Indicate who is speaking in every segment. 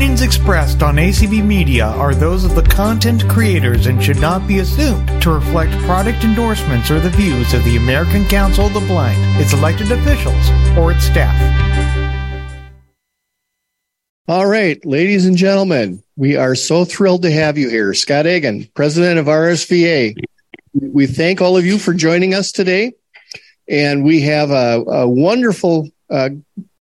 Speaker 1: opinions expressed on ACB Media are those of the content creators and should not be assumed to reflect product endorsements or the views of the American Council of the Blind, its elected officials, or its staff.
Speaker 2: All right, ladies and gentlemen, we are so thrilled to have you here. Scott Egan, president of RSVA. We thank all of you for joining us today. And we have a, a wonderful uh,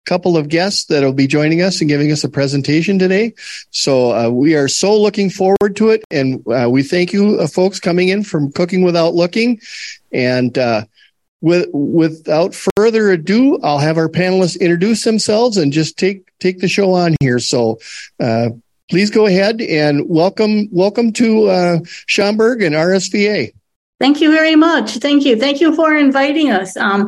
Speaker 2: couple of guests that will be joining us and giving us a presentation today. So uh, we are so looking forward to it. And uh, we thank you uh, folks coming in from Cooking Without Looking. And uh, with, without further ado, I'll have our panelists introduce themselves and just take, take the show on here. So uh, please go ahead and welcome, welcome to uh, Schaumburg and RSVA.
Speaker 3: Thank you very much. Thank you. Thank you for inviting us. Um,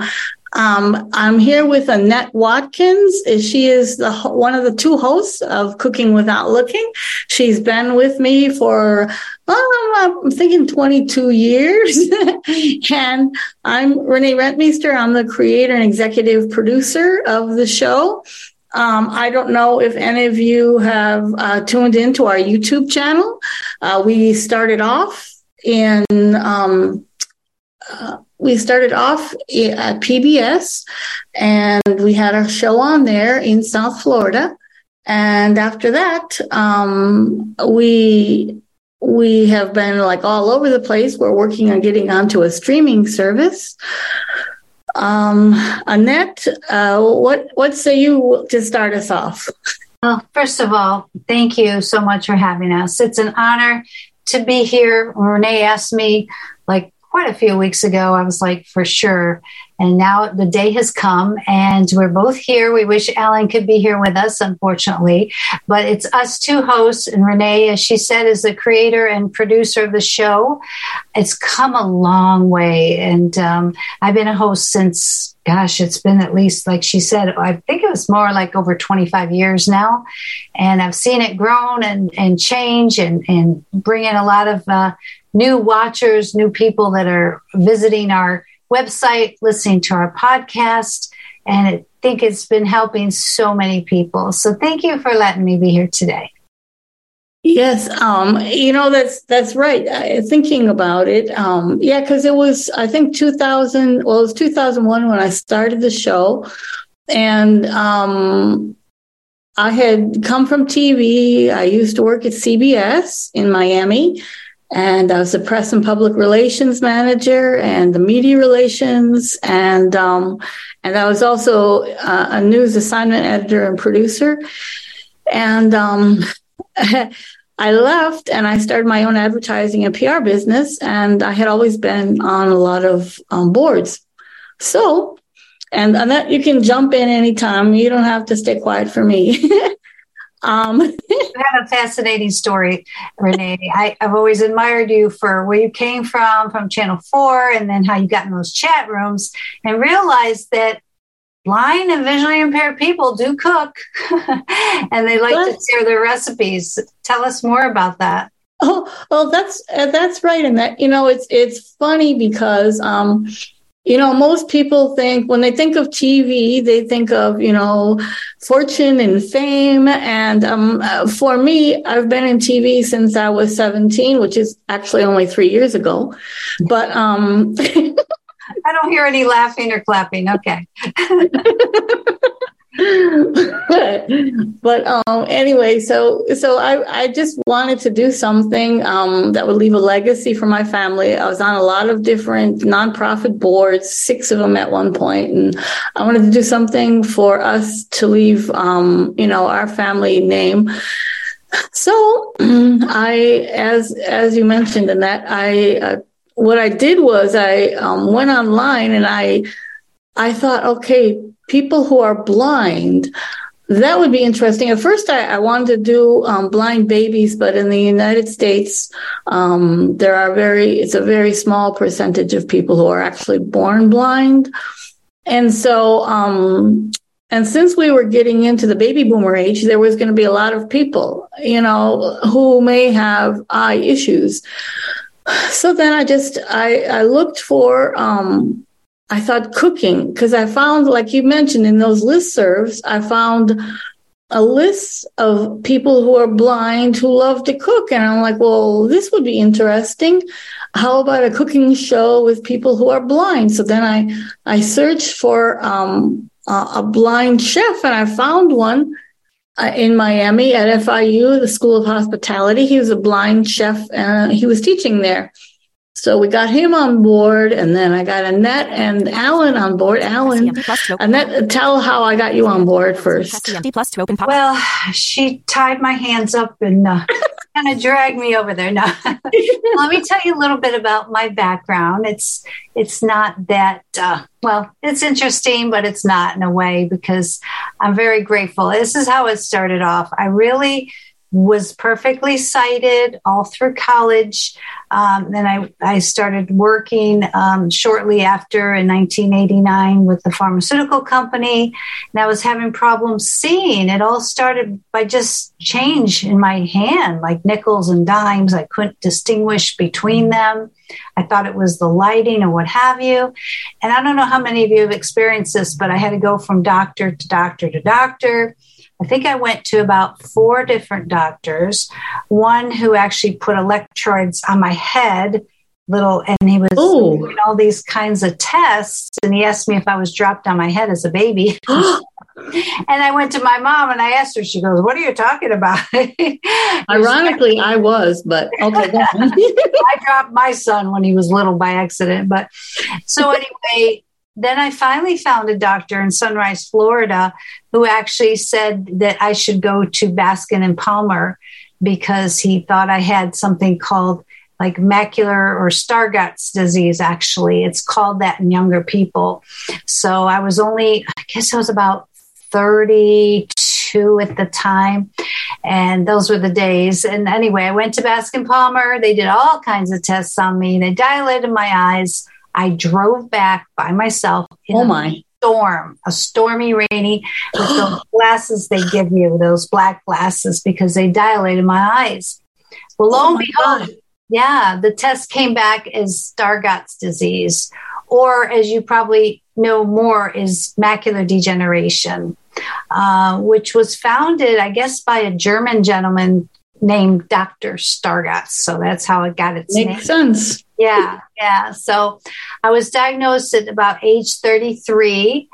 Speaker 3: um, I'm here with Annette Watkins. She is the one of the two hosts of Cooking Without Looking. She's been with me for oh, I'm thinking 22 years, and I'm Renee Rentmeester. I'm the creator and executive producer of the show. Um, I don't know if any of you have uh, tuned into our YouTube channel. Uh, we started off in um, uh, we started off at PBS and we had our show on there in South Florida. And after that, um, we we have been like all over the place. We're working on getting onto a streaming service. Um, Annette, uh, what what say you to start us off?
Speaker 4: Well, first of all, thank you so much for having us. It's an honor to be here. Renee asked me like quite a few weeks ago. I was like, for sure. And now the day has come and we're both here. We wish Allen could be here with us, unfortunately, but it's us two hosts. And Renee, as she said, is the creator and producer of the show. It's come a long way. And um, I've been a host since, gosh, it's been at least, like she said, I think it was more like over 25 years now. And I've seen it grown and, and change and, and bring in a lot of uh, new watchers, new people that are visiting our website, listening to our podcast. And I think it's been helping so many people. So thank you for letting me be here today.
Speaker 3: Yes, um, you know that's that's right. I, thinking about it, um, yeah, because it was I think 2000. Well, it was 2001 when I started the show, and um, I had come from TV. I used to work at CBS in Miami, and I was the press and public relations manager and the media relations, and um, and I was also uh, a news assignment editor and producer. And um, I left and I started my own advertising and PR business, and I had always been on a lot of um, boards. So, and, and that you can jump in anytime. You don't have to stay quiet for me.
Speaker 4: Um, you have a fascinating story, Renee. I, have always admired you for where you came from, from Channel 4, and then how you got in those chat rooms and realized that blind and visually impaired people do cook and they like to share their recipes. Tell us more about that.
Speaker 3: Oh, well, that's uh, that's right, and that you know, it's it's funny because um, you know, most people think when they think of TV, they think of, you know, fortune and fame. And um, uh, for me, I've been in TV since I was 17, which is actually only three years ago. But um,
Speaker 4: I don't hear any laughing or clapping. Okay.
Speaker 3: but um, anyway, so so I, I just wanted to do something um, that would leave a legacy for my family. I was on a lot of different nonprofit boards, six of them at one point, and I wanted to do something for us to leave, um, you know, our family name. So I, as as you mentioned, in that I, uh, what I did was I um, went online and I I thought, okay, people who are blind, that would be interesting. At first, I, I wanted to do um, blind babies, but in the United States, um, there are very, it's a very small percentage of people who are actually born blind. And so, um, and since we were getting into the baby boomer age, there was going to be a lot of people, you know, who may have eye issues. So then I just, I, I looked for, um, I thought cooking because I found, like you mentioned in those listservs, I found a list of people who are blind who love to cook. And I'm like, well, this would be interesting. How about a cooking show with people who are blind? So then I, I searched for um, a, a blind chef and I found one uh, in Miami at FIU, the School of Hospitality. He was a blind chef and he was teaching there. So we got him on board, and then I got Annette and Allen on board. Allen, Annette, tell how I got you on board first.
Speaker 4: Well, she tied my hands up and uh, kind of dragged me over there. Now, let me tell you a little bit about my background. It's it's not that uh, well. It's interesting, but it's not in a way because I'm very grateful. This is how it started off. I really was perfectly sighted all through college. Um, then I, I started working um, shortly after in 1989 with the pharmaceutical company, and I was having problems seeing. It all started by just change in my hand, like nickels and dimes. I couldn't distinguish between them. I thought it was the lighting or what have you. And I don't know how many of you have experienced this, but I had to go from doctor to doctor to doctor I think I went to about four different doctors, one who actually put electrodes on my head, little, and he was Ooh. doing all these kinds of tests. And he asked me if I was dropped on my head as a baby. and I went to my mom and I asked her, she goes, What are you talking about?
Speaker 3: Ironically, I was, but okay.
Speaker 4: I dropped my son when he was little by accident. But so anyway, then I finally found a doctor in Sunrise, Florida, who actually said that I should go to Bascom and Palmer because he thought I had something called like macular or Stargardt's disease, actually. It's called that in younger people. So I was only, I guess I was about 32 at the time. And those were the days. And anyway, I went to Bascom Palmer. They did all kinds of tests on me. They dilated my eyes. I drove back by myself.
Speaker 3: oh my.
Speaker 4: Storm, a stormy, rainy, with those glasses they give you, those black glasses, because they dilated my eyes. Well, lo oh and behold, God. yeah, the test came back as Stargardt's disease, or as you probably know more, is macular degeneration, uh, which was founded, I guess, by a German gentleman named Dr. Stargardt. So that's how it got its
Speaker 3: Makes
Speaker 4: name.
Speaker 3: Makes sense.
Speaker 4: Yeah, yeah. So I was diagnosed at about age 33.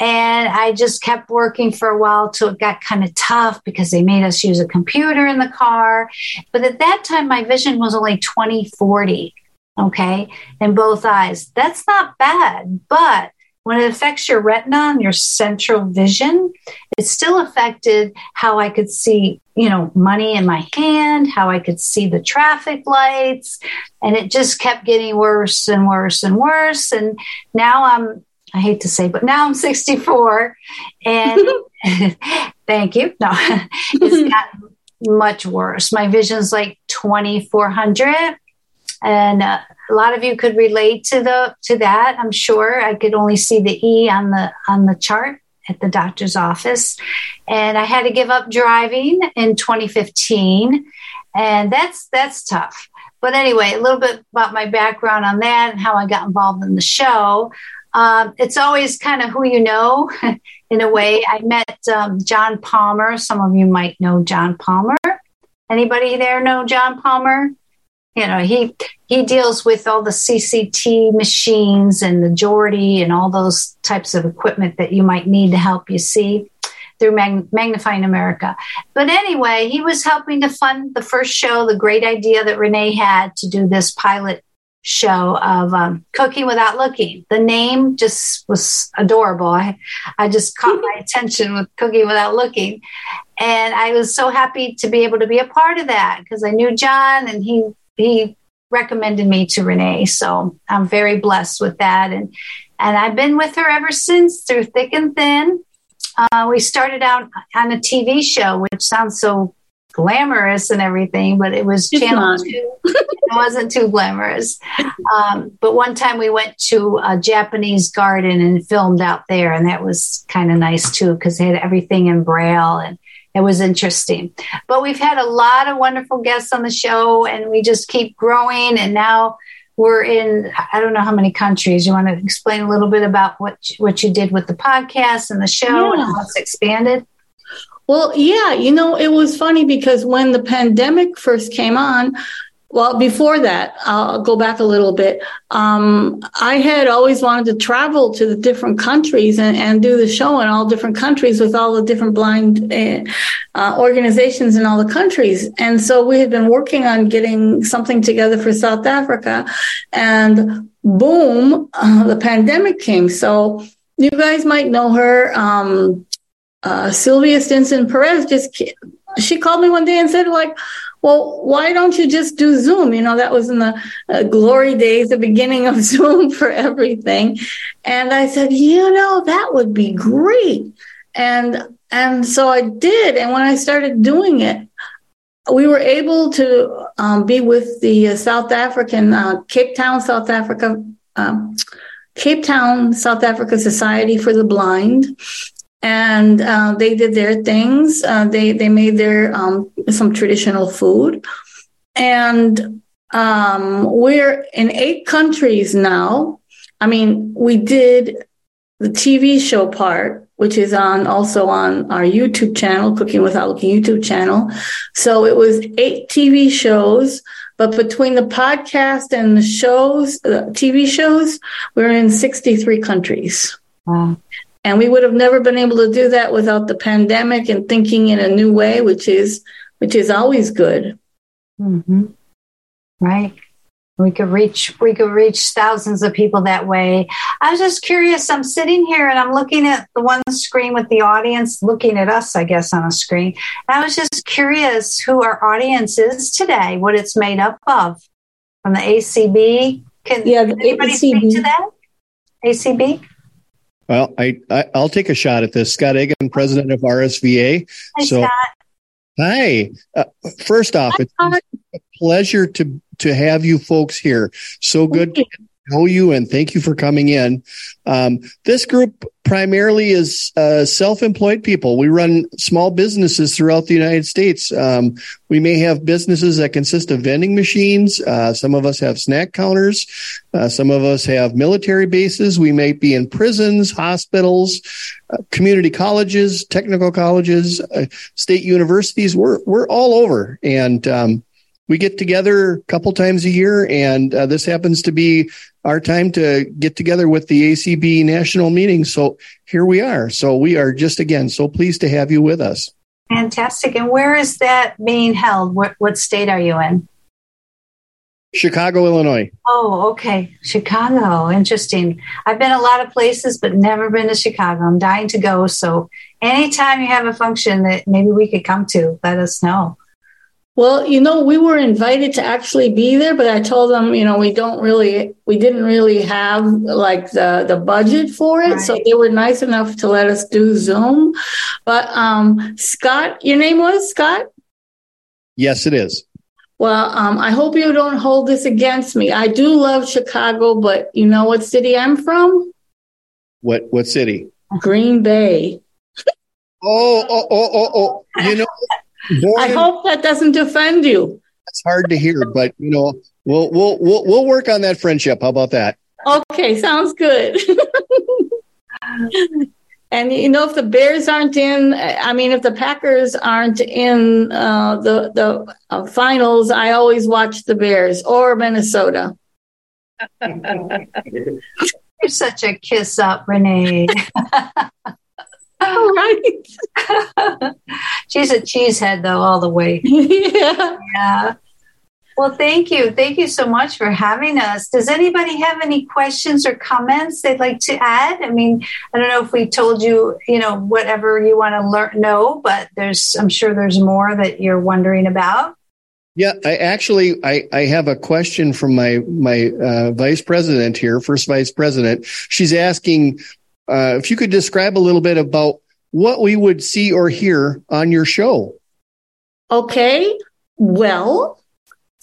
Speaker 4: And I just kept working for a while till it got kind of tough because they made us use a computer in the car. But at that time, my vision was only 20 40, okay, in both eyes. That's not bad. But when it affects your retina and your central vision, it still affected how I could see, you know, money in my hand, how I could see the traffic lights. And it just kept getting worse and worse and worse. And now I'm, I hate to say, but now I'm 64 and thank you. No, it's gotten much worse. My vision's like 2400 and uh, a lot of you could relate to the to that i'm sure. I could only see the e on the on the chart at the doctor's office. And i had to give up driving in 2015 and that's that's tough. But anyway a little bit about my background on that and how i got involved in the show. Um, it's always kind of who you know in a way. I met um, john palmer. Some of you might know john palmer. Anybody there know john palmer you know he he deals with all the cct machines and the Jordy and all those types of equipment that you might need to help you see through Mag- magnifying america. But anyway he was helping to fund the first show the great idea that renee had to do this pilot show of um, cooking without looking. The name just was adorable. I, I just caught my attention with cooking without looking. And i was so happy to be able to be a part of that because i knew john and he he recommended me to Renee. So I'm very blessed with that. And, and I've been with her ever since through thick and thin. Uh, we started out on a TV show, which sounds so glamorous and everything, but it was it's Channel not. 2. it wasn't too glamorous. Um, but one time we went to a Japanese garden and filmed out there, and that was kind of nice too because they had everything in Braille and it was interesting. But we've had a lot of wonderful guests on the show, and we just keep growing. And now we're in I don't know how many countries. You want to explain a little bit about what what you did with the podcast and the show yeah. and how it's expanded?
Speaker 3: Well, yeah, you know, it was funny because when the pandemic first came on, well, before that, I'll go back a little bit. Um, I had always wanted to travel to the different countries and, and, do the show in all different countries with all the different blind uh, uh, organizations in all the countries. And so we had been working on getting something together for South Africa. And boom, uh, the pandemic came. So you guys might know her. Um, uh, Sylvia Stinson Perez just, she called me one day and said, like, well, why don't you just do Zoom? You know, that was in the uh, glory days, the beginning of Zoom for everything. And I said, you know, that would be great. And, and so I did. And when I started doing it, we were able to um, be with the uh, South African, uh, Cape Town, South Africa, um, Cape Town, South Africa Society for the Blind and uh, they did their things. Uh, they they made their um, some traditional food, and um, we're in eight countries now. I mean, we did the TV show part, which is on also on our YouTube channel, Cooking Without Looking YouTube channel. So it was eight TV shows. But between the podcast and the shows, the TV shows, we're in 63 countries. Wow. And we would have never been able to do that without the pandemic and thinking in a new way, which is which is always good.
Speaker 4: Mm-hmm. Right. We could reach we could reach thousands of people that way. I was just curious. I'm sitting here and I'm looking at the one screen with the audience looking at us, I guess, on a screen. And I was just curious who our audience is today, what it's made up of. From the ACB. Can yeah, anybody ACB. speak to that? ACB?
Speaker 2: Well, I, I will take a shot at this. Scott Egan, president of RSVA.
Speaker 4: Hi, so, Scott.
Speaker 2: Hi. Uh, first off, hi, it's a pleasure to to have you folks here. So good know you, and thank you for coming in. Um, this group primarily is uh, self-employed people. We run small businesses throughout the United States. Um, we may have businesses that consist of vending machines. Uh, some of us have snack counters. Uh, some of us have military bases. We may be in prisons, hospitals, uh, community colleges, technical colleges, uh, state universities. We're we're all over, and um, we get together a couple times a year, and uh, this happens to be our time to get together with the ACB national meeting. So here we are. So we are just again so pleased to have you with us.
Speaker 4: Fantastic. And where is that being held? What, what state are you in?
Speaker 2: Chicago, Illinois.
Speaker 4: Oh, okay. Chicago. Interesting. I've been a lot of places, but never been to Chicago. I'm dying to go. So anytime you have a function that maybe we could come to, let us know.
Speaker 3: Well, you know, we were invited to actually be there, but I told them, you know, we don't really, we didn't really have like the the budget for it, right. so they were nice enough to let us do Zoom. But um, Scott, your name was Scott.
Speaker 2: Yes, it is.
Speaker 3: Well, um, I hope you don't hold this against me. I do love Chicago, but you know what city I'm from?
Speaker 2: What what city?
Speaker 3: Green Bay.
Speaker 2: oh, oh, oh, oh, oh. You know,
Speaker 3: I hope that doesn't offend you.
Speaker 2: It's hard to hear, but you know, we'll we'll we'll we'll work on that friendship. How about that?
Speaker 3: Okay, sounds good. and you know, if the Bears aren't in, I mean, if the Packers aren't in uh, the the uh, finals, I always watch the Bears or Minnesota.
Speaker 4: You're such a kiss up, Renee.
Speaker 3: right.
Speaker 4: She's a cheesehead, though, all the way.
Speaker 3: yeah.
Speaker 4: Yeah. Well, thank you. Thank you so much for having us. Does anybody have any questions or comments they'd like to add? I mean, I don't know if we told you, you know, whatever you want to learn, know, but there's, I'm sure there's more that you're wondering about.
Speaker 2: Yeah, I actually I, I have a question from my my uh, vice president here, first vice president. She's asking uh, if you could describe a little bit about what we would see or hear on your show.
Speaker 3: Okay. Well,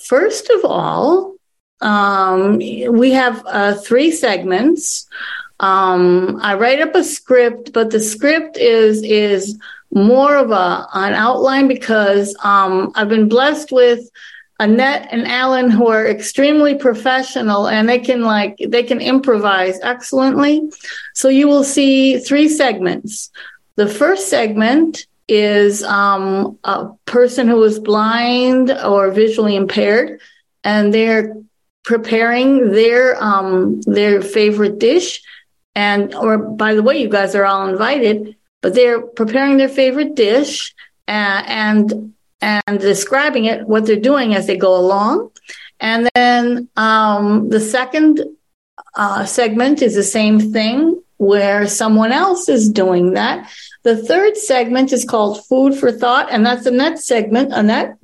Speaker 3: first of all, um, we have uh, three segments. Um, I write up a script, but the script is is more of a an outline because um, I've been blessed with Annette and Allen who are extremely professional and they can like they can improvise excellently. So you will see three segments. The first segment is um, a person who is blind or visually impaired, and they're preparing their um, their favorite dish. And or by the way, you guys are all invited, but they're preparing their favorite dish uh, and and describing it what they're doing as they go along. And then um, the second uh, segment is the same thing where someone else is doing that. The third segment is called Food for Thought, and that's the next segment. Annette?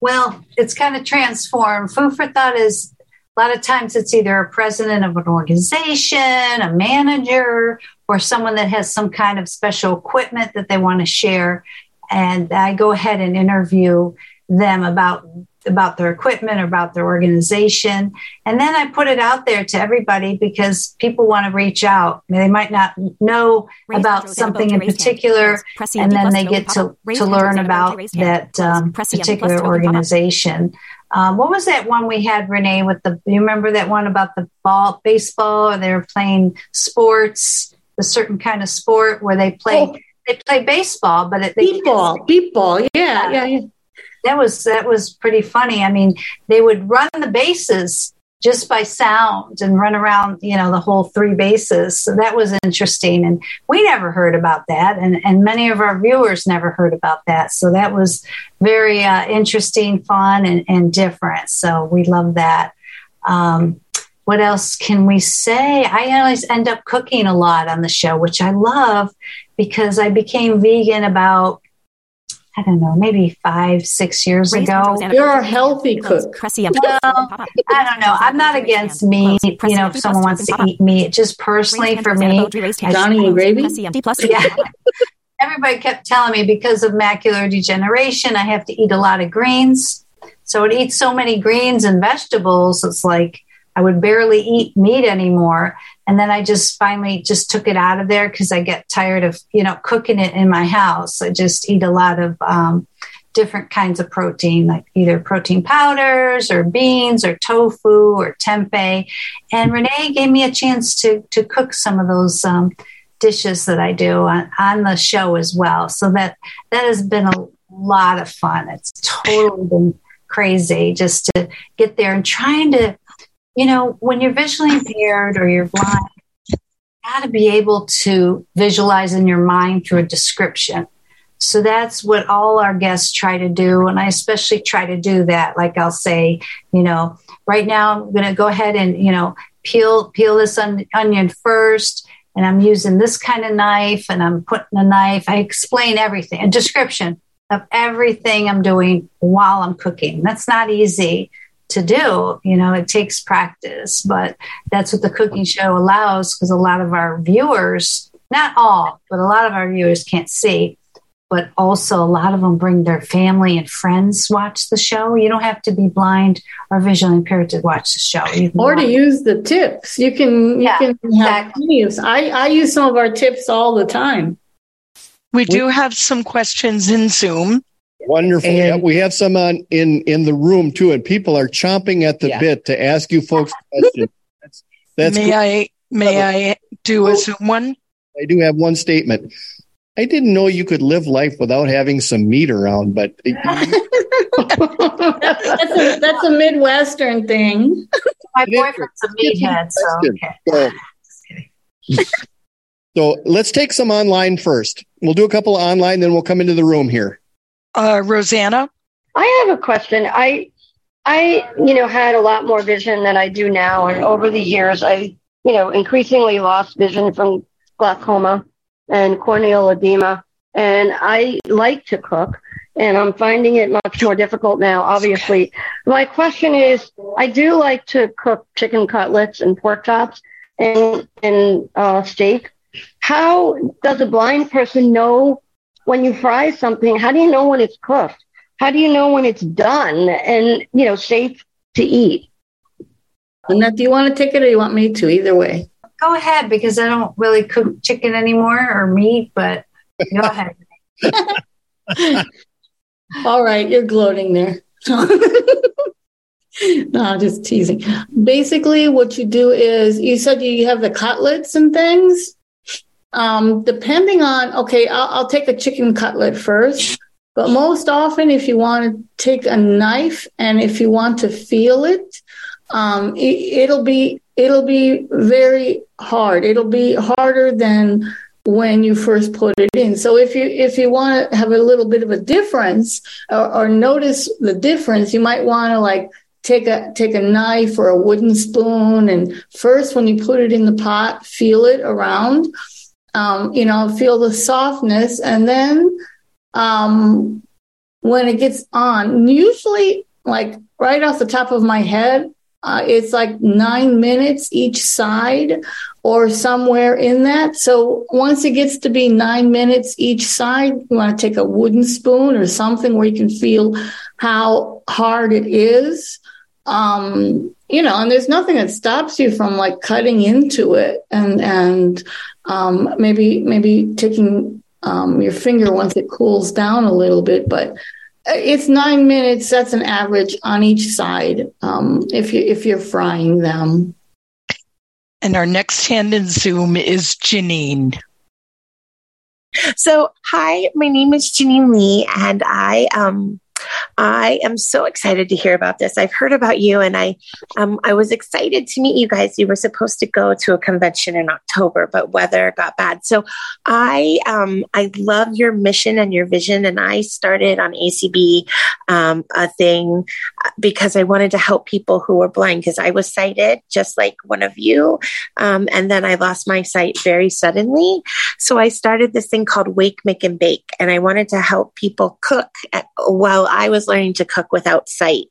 Speaker 4: Well, it's kind of transformed. Food for Thought is a lot of times it's either a president of an organization, a manager, or someone that has some kind of special equipment that they want to share. And I go ahead and interview them about about their equipment about their organization. And then I put it out there to everybody because people want to reach out. They might not know raise about something in particular, and then they get to, to learn about that um, particular organization. Um, what was that one we had, Renee, with the, you remember that one about the ball, baseball, or they were playing sports, a certain kind of sport where they play, oh. they play baseball, but it,
Speaker 3: they beep ball, beep ball. Yeah, yeah, yeah
Speaker 4: that was that was pretty funny. I mean, they would run the bases just by sound and run around, you know, the whole three bases. So that was interesting. And we never heard about that. And, and many of our viewers never heard about that. So that was very uh, interesting, fun, and, and different. So we love that. Um, what else can we say? I always end up cooking a lot on the show, which I love because I became vegan about I don't know, maybe five, six years ago.
Speaker 3: You're a healthy cook.
Speaker 4: Well, I don't know. I'm not against meat. You know, if someone wants to eat meat, just personally for me,
Speaker 3: Johnny and gravy.
Speaker 4: Yeah. Everybody kept telling me because of macular degeneration, I have to eat a lot of greens. So I eat so many greens and vegetables. It's like I would barely eat meat anymore. And then I just finally just took it out of there because I get tired of, you know, cooking it in my house. I just eat a lot of um, different kinds of protein, like either protein powders or beans or tofu or tempeh. And Renee gave me a chance to, to cook some of those um, dishes that I do on, on the show as well. So that, that has been a lot of fun. It's totally been crazy just to get there and trying to you know, when you're visually impaired or you're blind, you got to be able to visualize in your mind through a description. So that's what all our guests try to do. And I especially try to do that. Like I'll say, you know, right now I'm going to go ahead and, you know, peel, peel this on, onion first. And I'm using this kind of knife and I'm putting a knife. I explain everything, a description of everything I'm doing while I'm cooking. That's not easy to do. You know, it takes practice, but that's what the cooking show allows because a lot of our viewers, not all, but a lot of our viewers can't see. But also, a lot of them bring their family and friends watch the show. You don't have to be blind or visually impaired to watch the show.
Speaker 3: or to use the tips. You can, you yeah, can exactly. have I, I use some of our tips all the time.
Speaker 5: We do have some questions in Zoom.
Speaker 2: Wonderful. And, yeah, we have some on in in the room too, and people are chomping at the yeah. bit to ask you folks questions.
Speaker 5: That's, that's may cool. I may I do a oh. Zoom one?
Speaker 2: I do have one statement. I didn't know you could live life without having some meat around, but
Speaker 3: that's, a, that's a Midwestern thing.
Speaker 4: My boyfriend's a meathead, so okay.
Speaker 2: So, so let's take some online first. We'll do a couple online, then we'll come into the room here.
Speaker 5: Uh, Rosanna?
Speaker 6: I have a question. I, I, you know, had a lot more vision than I do now. And over the years, I, you know, increasingly lost vision from glaucoma and corneal edema. And I like to cook and I'm finding it much more difficult now, obviously. My question is, I do like to cook chicken cutlets and pork chops and, and uh, steak. How does a blind person know when you fry something, how do you know when it's cooked? How do you know when it's done and, you know, safe to eat?
Speaker 3: Annette, do you want to take it or you want me to? Either way.
Speaker 4: Go ahead because I don't really cook chicken anymore or meat, but go ahead.
Speaker 3: All right, you're gloating there. no, just teasing. Basically, what you do is you said you have the cutlets and things. Um, depending on, okay, I'll, I'll take a chicken cutlet first. But most often, if you want to take a knife and if you want to feel it, um, it, will be it'll be very hard. It'll be harder than when you first put it in. So if you if you want to have a little bit of a difference or, or notice the difference, you might want to like take a take a knife or a wooden spoon and first when you put it in the pot, feel it around. Um, you know, feel the softness, and then um, when it gets on, usually like right off the top of my head, uh, it's like nine minutes each side or somewhere in that. So once it gets to be nine minutes each side, you want to take a wooden spoon or something where you can feel how hard it is. Um, you know, and there's nothing that stops you from like cutting into it and, and, um, maybe, maybe taking, um, your finger once it cools down a little bit, but it's nine minutes. That's an average on each side. Um, if you if you're frying them.
Speaker 5: And our next hand in Zoom is Janine.
Speaker 7: So, hi, my name is Janine Lee, and I um, I am so excited to hear about this. I've heard about you, and I um, I was excited to meet you guys. You were supposed to go to a convention in October, but weather got bad. So I um, I love your mission and your vision, and I started on ACB um, a thing because I wanted to help people who were blind because I was sighted, just like one of you, um, and then I lost my sight very suddenly. So I started this thing called Wake, Make, and Bake, and I wanted to help people cook at, while I was learning to cook without sight.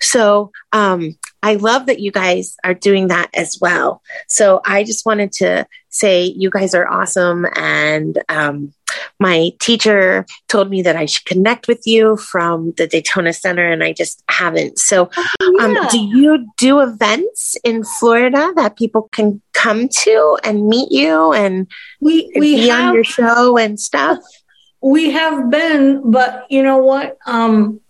Speaker 7: So um, I love that you guys are doing that as well. So I just wanted to say you guys are awesome. And um, my teacher told me that I should connect with you from the Daytona Center, and I just haven't. So, oh, um, yeah. um, do you do events in Florida that people can come to and meet you and
Speaker 3: we, we
Speaker 7: be
Speaker 3: have,
Speaker 7: on your show and stuff?
Speaker 3: We have been, but you know what? Um,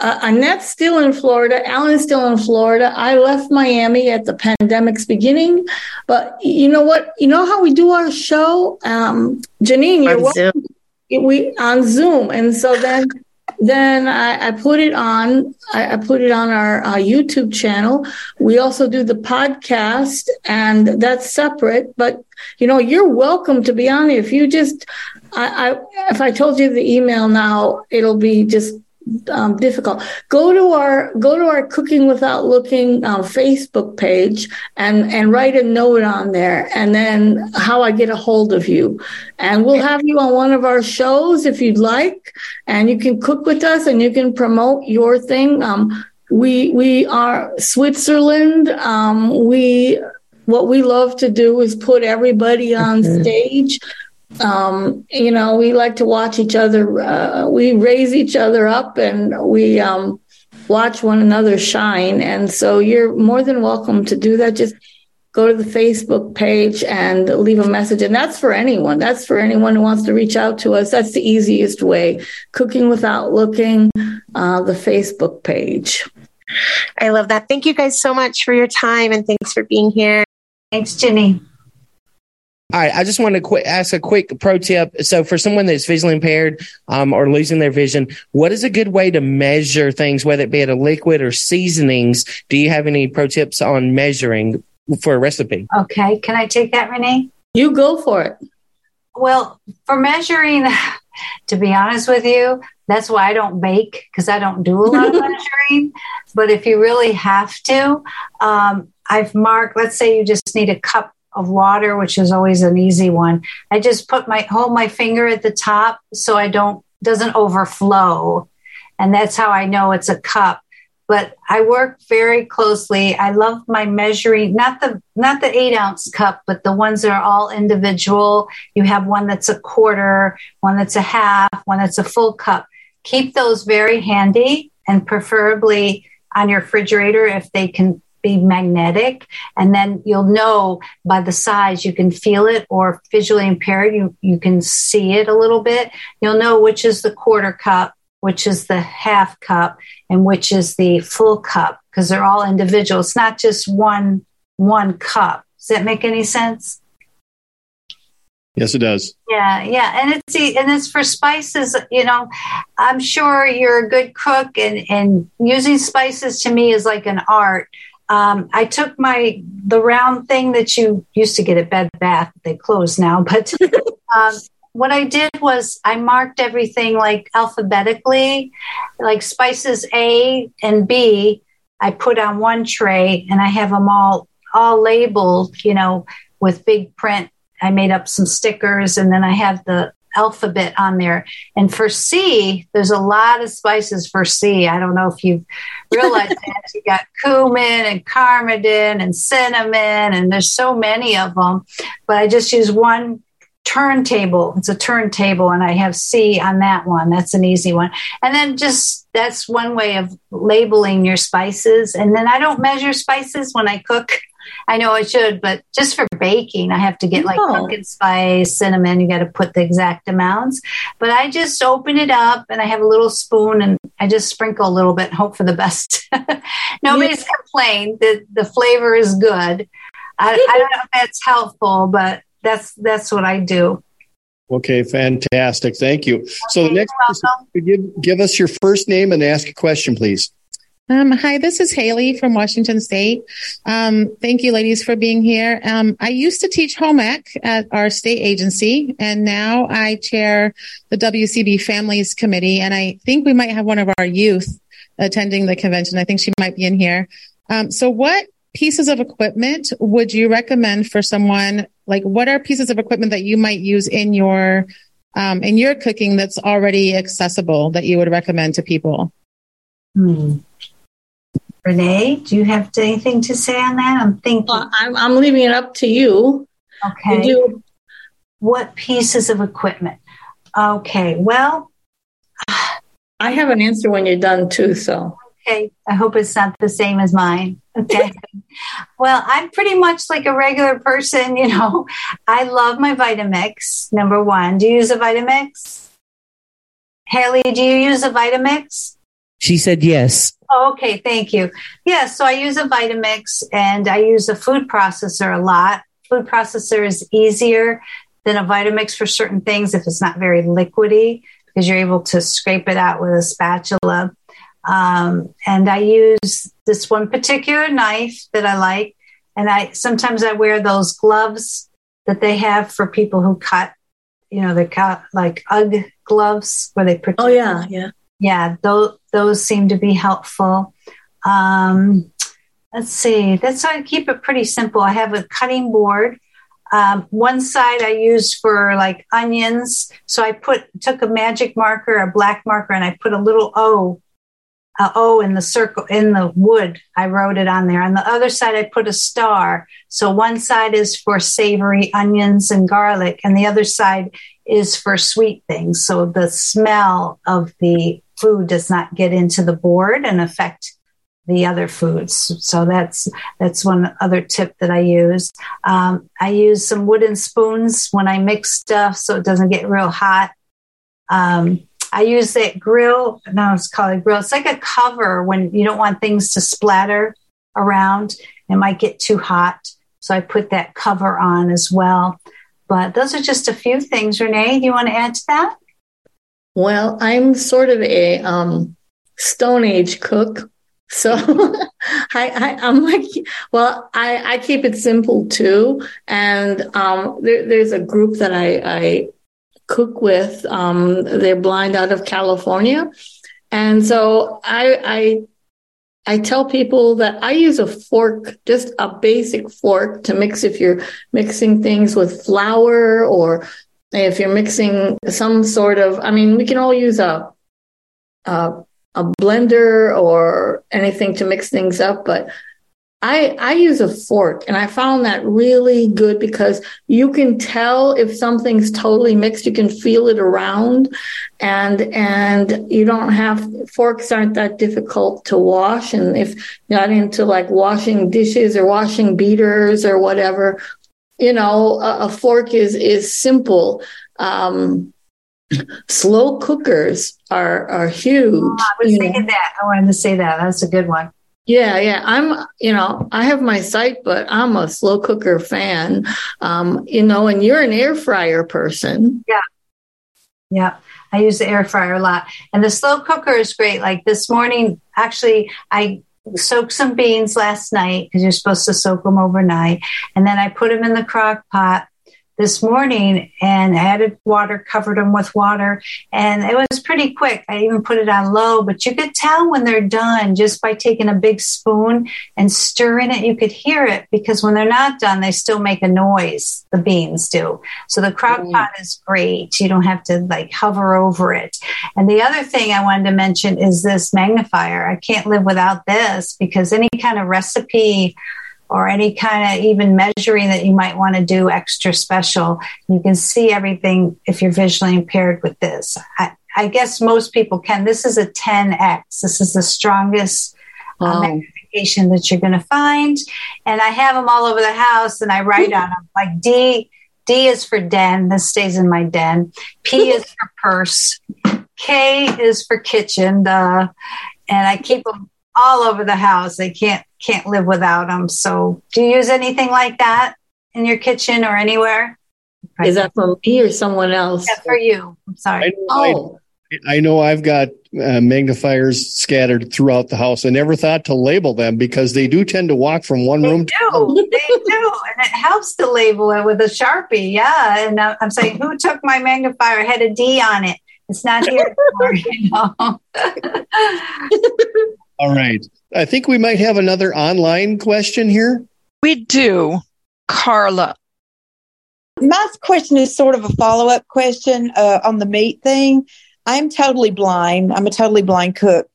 Speaker 3: uh, Annette's still in Florida. Allen's still in Florida. I left Miami at the pandemic's beginning. But you know what? You know how we do our show? Um, Janine, you're welcome. We on Zoom. And so then then I, I put it on. I, I, put it on our uh, YouTube channel. We also do the podcast, and that's separate. But you know, you're welcome to be on it. If you just, I, I if I told you the email now, it'll be just um, difficult. Go to our go to our Cooking Without Looking um, Facebook page and and write a note on there, and then how I get a hold of you, and we'll have you on one of our shows if you'd like, and you can cook with us and you can promote your thing. Um, we we are Switzerland. Um, we what we love to do is put everybody on stage um, you know, we like to watch each other. Uh, we raise each other up and we um, watch one another shine. And so you're more than welcome to do that. Just go to the Facebook page and leave a message. And that's for anyone. That's for anyone who wants to reach out to us. That's the easiest way. Cooking without looking, uh, the Facebook page.
Speaker 7: I love that. Thank you guys so much for your time and thanks for being here.
Speaker 4: Thanks, Jenny.
Speaker 8: All right, I just want to qu- ask a quick pro tip. So, for someone that's visually impaired um, or losing their vision, what is a good way to measure things, whether it be at a liquid or seasonings? Do you have any pro tips on measuring for a recipe?
Speaker 4: Okay, can I take that, Renee?
Speaker 3: You go for it.
Speaker 4: Well, for measuring, to be honest with you, that's why I don't bake because I don't do a lot of measuring. But if you really have to, um, I've marked, let's say you just need a cup of water, which is always an easy one. I just put my hold my finger at the top so I don't doesn't overflow. And that's how I know it's a cup. But I work very closely. I love my measuring, not the not the eight ounce cup, but the ones that are all individual. You have one that's a quarter, one that's a half, one that's a full cup. Keep those very handy and preferably on your refrigerator if they can be magnetic and then you'll know by the size you can feel it or visually impaired you you can see it a little bit you'll know which is the quarter cup which is the half cup and which is the full cup because they're all individual it's not just one one cup does that make any sense
Speaker 2: Yes, it does.
Speaker 4: Yeah, yeah, and it's and it's for spices. You know, I'm sure you're a good cook, and and using spices to me is like an art. Um, I took my the round thing that you used to get at Bed Bath. They closed now, but um, what I did was I marked everything like alphabetically, like spices A and B. I put on one tray, and I have them all all labeled. You know, with big print I made up some stickers and then I have the alphabet on there. And for C, there's a lot of spices for C. I don't know if you've realized that. You got cumin and carmidin and cinnamon, and there's so many of them. But I just use one turntable. It's a turntable, and I have C on that one. That's an easy one. And then just that's one way of labeling your spices. And then I don't measure spices when I cook. I know I should, but just for baking, I have to get like oh. pumpkin spice, cinnamon. You got to put the exact amounts. But I just open it up and I have a little spoon and I just sprinkle a little bit and hope for the best. Nobody's yeah. complained that the flavor is good. I, I don't know if that's helpful, but that's that's what I do.
Speaker 2: Okay, fantastic. Thank you. Okay, so the next person, give give us your first name and ask a question, please.
Speaker 9: Um, hi, this is Haley from Washington State. Um, thank you, ladies, for being here. Um, I used to teach home ec at our state agency, and now I chair the WCB Families Committee. And I think we might have one of our youth attending the convention. I think she might be in here. Um, so, what pieces of equipment would you recommend for someone? Like, what are pieces of equipment that you might use in your um, in your cooking that's already accessible that you would recommend to people?
Speaker 4: Hmm. Renee, do you have anything to say on that? I'm thinking.
Speaker 3: Well, I'm, I'm leaving it up to you.
Speaker 4: Okay. You what pieces of equipment? Okay. Well,
Speaker 3: I have an answer when you're done too. So.
Speaker 4: Okay. I hope it's not the same as mine. Okay. well, I'm pretty much like a regular person. You know, I love my Vitamix. Number one. Do you use a Vitamix? Haley, do you use a Vitamix?
Speaker 8: She said yes.
Speaker 4: Oh, okay, thank you. Yeah, so I use a Vitamix and I use a food processor a lot. Food processor is easier than a Vitamix for certain things if it's not very liquidy because you're able to scrape it out with a spatula. Um, and I use this one particular knife that I like, and I sometimes I wear those gloves that they have for people who cut. You know, they cut like UGG gloves where they protect.
Speaker 3: Oh yeah, yeah
Speaker 4: yeah, those those seem to be helpful. Um, let's see. That's I keep it pretty simple. I have a cutting board. Um, one side I use for like onions. So I put took a magic marker, a black marker, and I put a little O, a O in the circle in the wood. I wrote it on there. On the other side, I put a star. So one side is for savory onions and garlic, and the other side is for sweet things. So the smell of the food does not get into the board and affect the other foods. So that's that's one other tip that I use. Um, I use some wooden spoons when I mix stuff so it doesn't get real hot. Um, I use that grill. No, it's called a grill. It's like a cover when you don't want things to splatter around. It might get too hot. So I put that cover on as well. But those are just a few things. Renee, do you want to add to that?
Speaker 3: Well, I'm sort of a um, Stone Age cook. So I, am like, well, I, I keep it simple too. And um, there, there's a group that I, I cook with. Um, they're blind out of California. And so I, I, I tell people that I use a fork, just a basic fork to mix if you're mixing things with flour or if you're mixing some sort of, I mean, we can all use a, a, a blender or anything to mix things up, but I, I use a fork and I found that really good because you can tell if something's totally mixed. You can feel it around and, and you don't have, forks aren't that difficult to wash. And if not into like washing dishes or washing beaters or whatever, you know, a, a fork is is simple. Um, slow cookers are are huge. Oh,
Speaker 4: I was thinking know. that. I wanted to say that. That's a good one.
Speaker 3: Yeah, yeah. I'm, you know, I have my site, but I'm a slow cooker fan. Um, you know, and you're an air fryer person.
Speaker 4: Yeah. Yeah. I use the air fryer a lot. And the slow cooker is great. Like this morning, actually, I soaked some beans last night because you're supposed to soak them overnight. And then I put them in the crock pot this morning and added water, covered them with water, and it was pretty quick. I even put it on low, but you could tell when they're done just by taking a big spoon and stirring it. You could hear it because when they're not done, they still make a noise. The beans do. So the crock mm. pot is great. You don't have to like hover over it. And the other thing I wanted to mention is this magnifier. I can't live without this because any kind of recipe or any kind of even measuring that you might want to do extra special. You can see everything if you're visually impaired with this. I, I guess most people can. This is a 10x. This is the strongest uh, magnification that you're going to find. And I have them all over the house and I write on them like D. D is for den. This stays in my den. P is for purse. K is for kitchen. The, and I keep them all over the house. They can't can't live without them. So, do you use anything like that in your kitchen or anywhere?
Speaker 3: Is that for me or someone else?
Speaker 4: Yeah, for you. I'm sorry. I
Speaker 2: know, oh. I, I know I've got uh, magnifiers scattered throughout the house. I never thought to label them because they do tend to walk from one
Speaker 4: they
Speaker 2: room
Speaker 4: do. to another. They do. And it helps to label it with a Sharpie. Yeah. And I'm saying, who took my magnifier? It had a D on it. It's not here anymore, you know.
Speaker 2: All right. I think we might have another online question here.
Speaker 5: We do. Carla.
Speaker 10: My question is sort of a follow up question uh, on the meat thing. I'm totally blind. I'm a totally blind cook.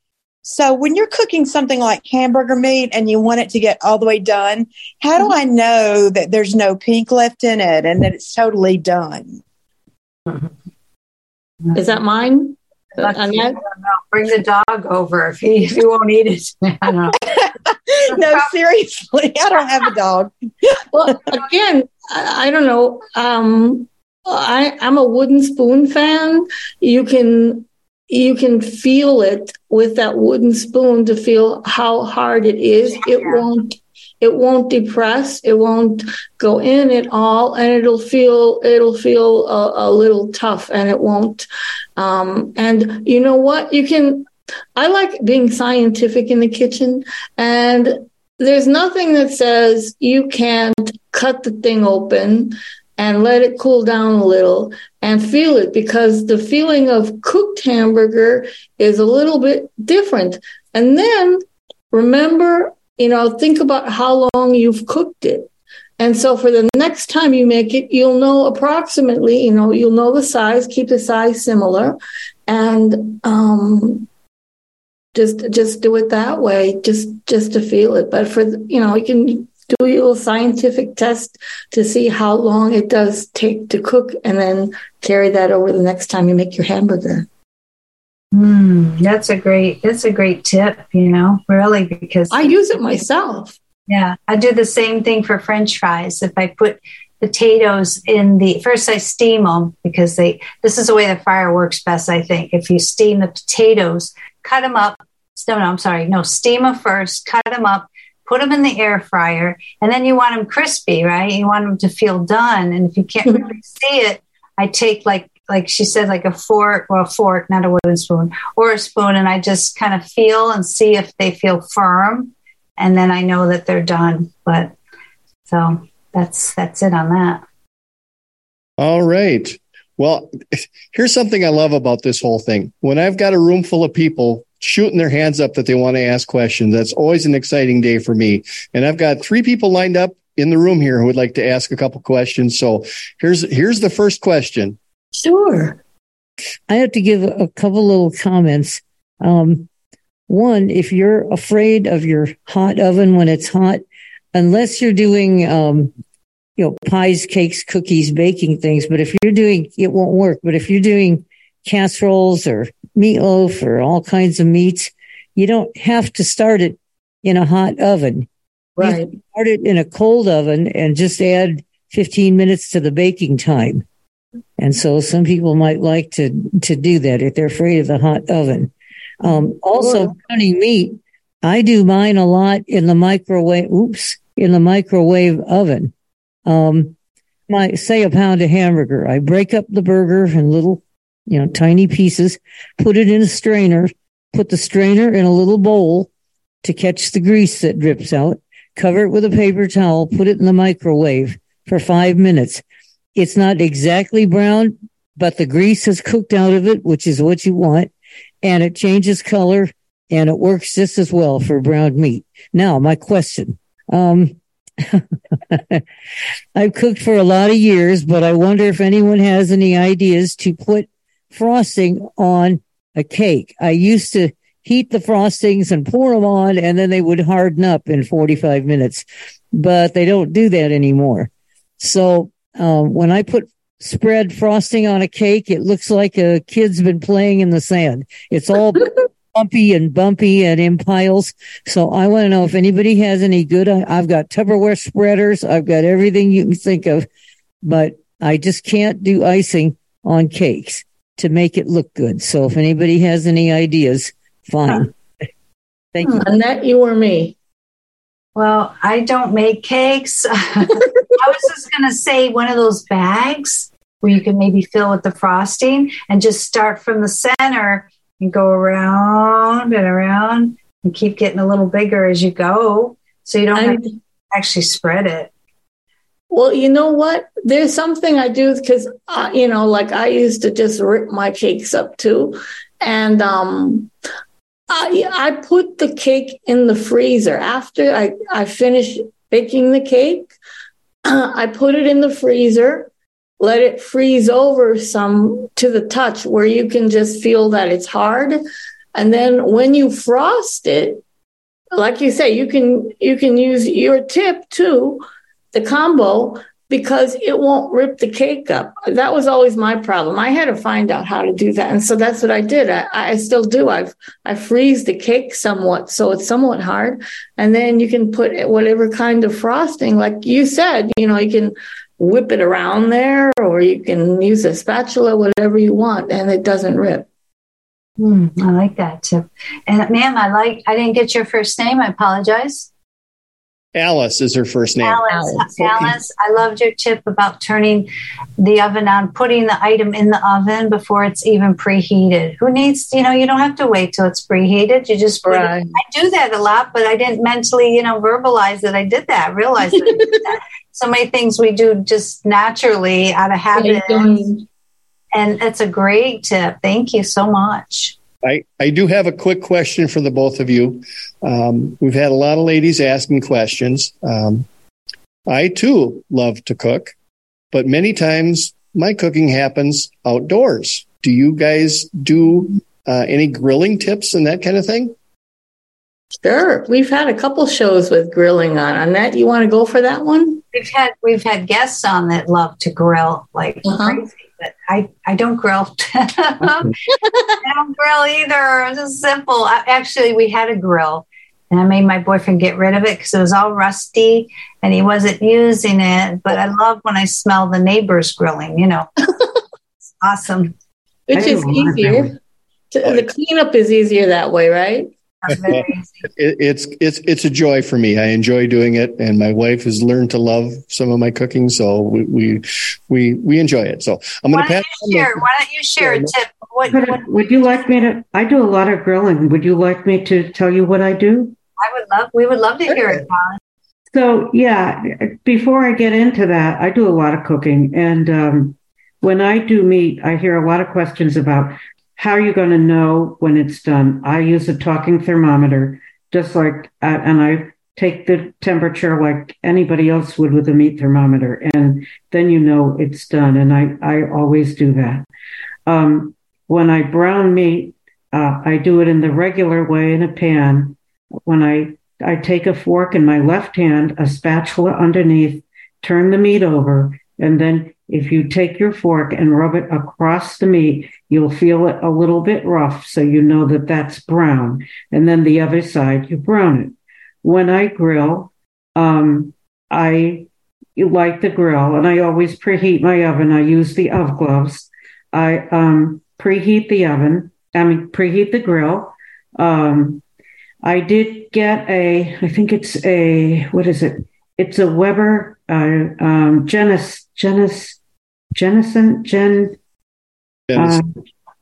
Speaker 10: So when you're cooking something like hamburger meat and you want it to get all the way done, how do I know that there's no pink left in it and that it's totally done?
Speaker 3: Is that mine?
Speaker 4: Annette? Bring the dog over if he, if he won't eat it.
Speaker 10: no, seriously, I don't have a dog.
Speaker 3: well, again, I, I don't know. Um, I, I'm a wooden spoon fan. You can you can feel it with that wooden spoon to feel how hard it is. It won't it won't depress it won't go in at all and it'll feel it'll feel a, a little tough and it won't um, and you know what? You can i like being scientific in the kitchen and there's nothing that says you can't cut the thing open and let it cool down a little and feel it because the feeling of cooked hamburger is a little bit different. And then remember you know, think about how long you've cooked it. And so for the next time you make it, you'll know approximately, you know, you'll know the size, keep the size similar and um just just do it that way, just just to feel it. But for you know, you can do a little scientific test to see how long it does take to cook and then carry that over the next time you make your hamburger.
Speaker 4: Mm, that's a great that's a great tip, you know, really because
Speaker 3: I use it myself.
Speaker 4: Yeah, I do the same thing for french fries. If I put potatoes in the first I steam them because they this is the way the fire works best I think. If you steam the potatoes, cut them up. No, no, I'm sorry. No, steam them first, cut them up, put them in the air fryer, and then you want them crispy, right? You want them to feel done. And if you can't really see it, I take like like she said, like a fork or a fork, not a wooden spoon, or a spoon, and I just kind of feel and see if they feel firm, and then I know that they're done. But so that's that's it on that.
Speaker 2: All right. Well, here's something I love about this whole thing. When I've got a room full of people shooting their hands up that they want to ask questions, that's always an exciting day for me. And I've got three people lined up in the room here who would like to ask a couple questions. So here's here's the first question.
Speaker 3: Sure.
Speaker 11: I have to give a couple little comments. Um, one, if you're afraid of your hot oven when it's hot, unless you're doing, um, you know, pies, cakes, cookies, baking things, but if you're doing, it won't work. But if you're doing casseroles or meatloaf or all kinds of meats, you don't have to start it in a hot oven.
Speaker 3: Right.
Speaker 11: start it in a cold oven and just add 15 minutes to the baking time. And so some people might like to, to do that if they're afraid of the hot oven. Um, also browning meat. I do mine a lot in the microwave. Oops, in the microwave oven. Um, my say a pound of hamburger. I break up the burger in little, you know, tiny pieces, put it in a strainer, put the strainer in a little bowl to catch the grease that drips out, cover it with a paper towel, put it in the microwave for five minutes. It's not exactly brown, but the grease has cooked out of it, which is what you want. And it changes color and it works just as well for browned meat. Now, my question. Um, I've cooked for a lot of years, but I wonder if anyone has any ideas to put frosting on a cake. I used to heat the frostings and pour them on, and then they would harden up in 45 minutes, but they don't do that anymore. So um, when I put spread frosting on a cake, it looks like a kid's been playing in the sand. It's all bumpy and bumpy and in piles. So I want to know if anybody has any good. I've got Tupperware spreaders. I've got everything you can think of, but I just can't do icing on cakes to make it look good. So if anybody has any ideas, fine. Thank you.
Speaker 3: Annette, you or me?
Speaker 4: Well, I don't make cakes. I was just going to say one of those bags where you can maybe fill with the frosting and just start from the center and go around and around and keep getting a little bigger as you go. So you don't have to actually spread it.
Speaker 3: Well, you know what? There's something I do because, uh, you know, like I used to just rip my cakes up too. And um, I, I put the cake in the freezer after I, I finish baking the cake. I put it in the freezer let it freeze over some to the touch where you can just feel that it's hard. And then when you frost it, like you say, you can you can use your tip too, the combo, because it won't rip the cake up. That was always my problem. I had to find out how to do that. And so that's what I did. I, I still do. I've I freeze the cake somewhat so it's somewhat hard. And then you can put whatever kind of frosting, like you said, you know, you can whip it around there, or you can use a spatula, whatever you want, and it doesn't rip.
Speaker 4: Mm, I like that tip. And ma'am, I like. I didn't get your first name. I apologize.
Speaker 2: Alice is her first name.
Speaker 4: Alice, Alice, Alice, I loved your tip about turning the oven on, putting the item in the oven before it's even preheated. Who needs, you know, you don't have to wait till it's preheated. You just right. I do that a lot, but I didn't mentally, you know, verbalize that I did that, realize that. so many things we do just naturally out of habit. And it's a great tip. Thank you so much.
Speaker 2: I, I do have a quick question for the both of you. Um, we've had a lot of ladies asking questions. Um, I too love to cook, but many times my cooking happens outdoors. Do you guys do uh, any grilling tips and that kind of thing?
Speaker 3: Sure. We've had a couple shows with grilling on. Annette, you want to go for that one?
Speaker 4: We've had we've had guests on that love to grill like uh-huh. crazy but I, I don't grill. I don't grill either. It's just simple. I, actually, we had a grill and I made my boyfriend get rid of it because it was all rusty and he wasn't using it. But I love when I smell the neighbors grilling, you know. it's awesome.
Speaker 3: Which is easier. The cleanup is easier that way, right?
Speaker 2: it, it's it's it's a joy for me. I enjoy doing it, and my wife has learned to love some of my cooking, so we we we, we enjoy it. So I'm going to pass.
Speaker 4: Share? Why don't you share a tip?
Speaker 12: What, what, would you like me to? I do a lot of grilling. Would you like me to tell you what I do?
Speaker 4: I would love. We would love to hear it, Colin.
Speaker 12: So yeah, before I get into that, I do a lot of cooking, and um, when I do meat, I hear a lot of questions about how are you going to know when it's done? I use a talking thermometer, just like, uh, and I take the temperature like anybody else would with a meat thermometer, and then you know it's done. And I, I always do that. Um, when I brown meat, uh, I do it in the regular way in a pan. When I, I take a fork in my left hand, a spatula underneath, turn the meat over, and then if you take your fork and rub it across the meat, you'll feel it a little bit rough. So you know that that's brown. And then the other side, you brown it. When I grill, um, I like the grill and I always preheat my oven. I use the oven gloves. I um, preheat the oven. I mean, preheat the grill. Um, I did get a, I think it's a, what is it? It's a Weber, uh, um, Genis, Genis, Jenison, Gen, uh,